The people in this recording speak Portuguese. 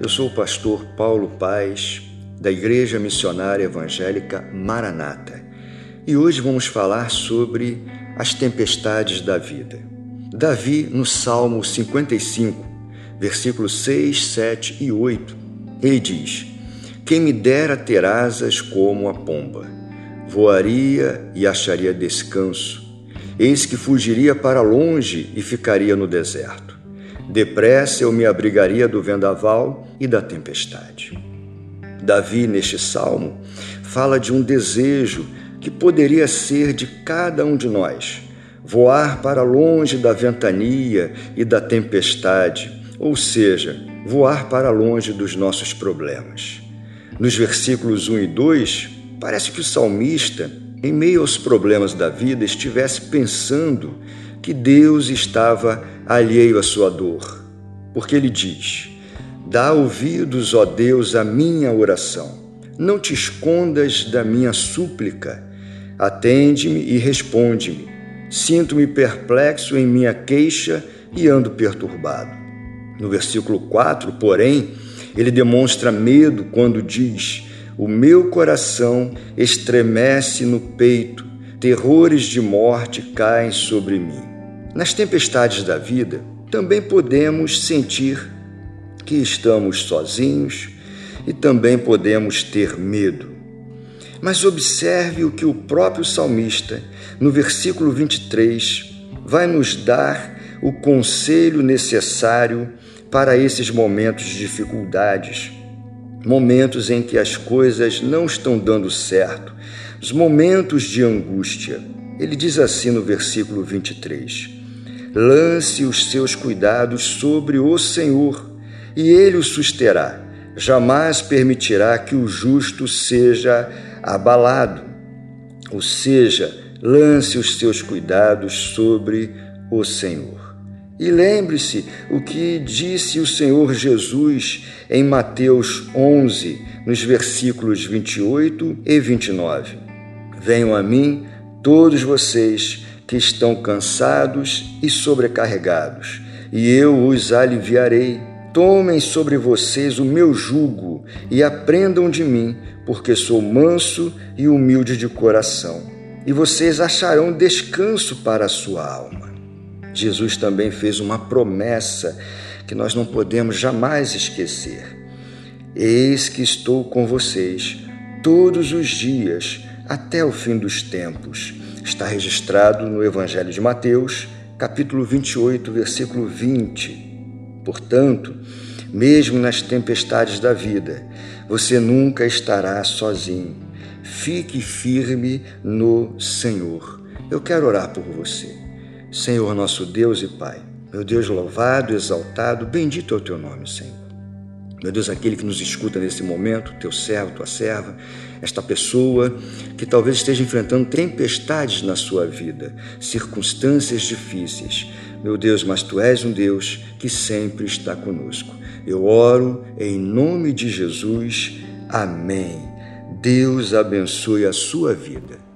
Eu sou o pastor Paulo Paz, da Igreja Missionária Evangélica Maranata, e hoje vamos falar sobre as tempestades da vida. Davi, no Salmo 55, versículos 6, 7 e 8, ele diz: Quem me dera ter asas como a pomba, voaria e acharia descanso, eis que fugiria para longe e ficaria no deserto Depressa eu me abrigaria do vendaval e da tempestade. Davi, neste salmo, fala de um desejo que poderia ser de cada um de nós, voar para longe da ventania e da tempestade, ou seja, voar para longe dos nossos problemas. Nos versículos 1 e 2, parece que o salmista, em meio aos problemas da vida, estivesse pensando que Deus estava alheio à sua dor, porque ele diz: Dá ouvidos, ó Deus, à minha oração. Não te escondas da minha súplica. Atende-me e responde-me. Sinto-me perplexo em minha queixa e ando perturbado. No versículo 4, porém, ele demonstra medo quando diz: O meu coração estremece no peito, terrores de morte caem sobre mim. Nas tempestades da vida, também podemos sentir que estamos sozinhos e também podemos ter medo. Mas observe o que o próprio salmista, no versículo 23, vai nos dar o conselho necessário para esses momentos de dificuldades, momentos em que as coisas não estão dando certo, os momentos de angústia. Ele diz assim no versículo 23: Lance os seus cuidados sobre o Senhor, e ele o susterá. Jamais permitirá que o justo seja abalado. Ou seja, lance os seus cuidados sobre o Senhor. E lembre-se o que disse o Senhor Jesus em Mateus 11, nos versículos 28 e 29. Venham a mim todos vocês que estão cansados e sobrecarregados, e eu os aliviarei. Tomem sobre vocês o meu jugo e aprendam de mim, porque sou manso e humilde de coração, e vocês acharão descanso para a sua alma. Jesus também fez uma promessa que nós não podemos jamais esquecer. Eis que estou com vocês todos os dias até o fim dos tempos. Está registrado no Evangelho de Mateus, capítulo 28, versículo 20. Portanto, mesmo nas tempestades da vida, você nunca estará sozinho. Fique firme no Senhor. Eu quero orar por você. Senhor, nosso Deus e Pai, meu Deus louvado, exaltado, bendito é o teu nome, Senhor. Meu Deus, aquele que nos escuta nesse momento, teu servo, tua serva, esta pessoa que talvez esteja enfrentando tempestades na sua vida, circunstâncias difíceis. Meu Deus, mas tu és um Deus que sempre está conosco. Eu oro em nome de Jesus. Amém. Deus abençoe a sua vida.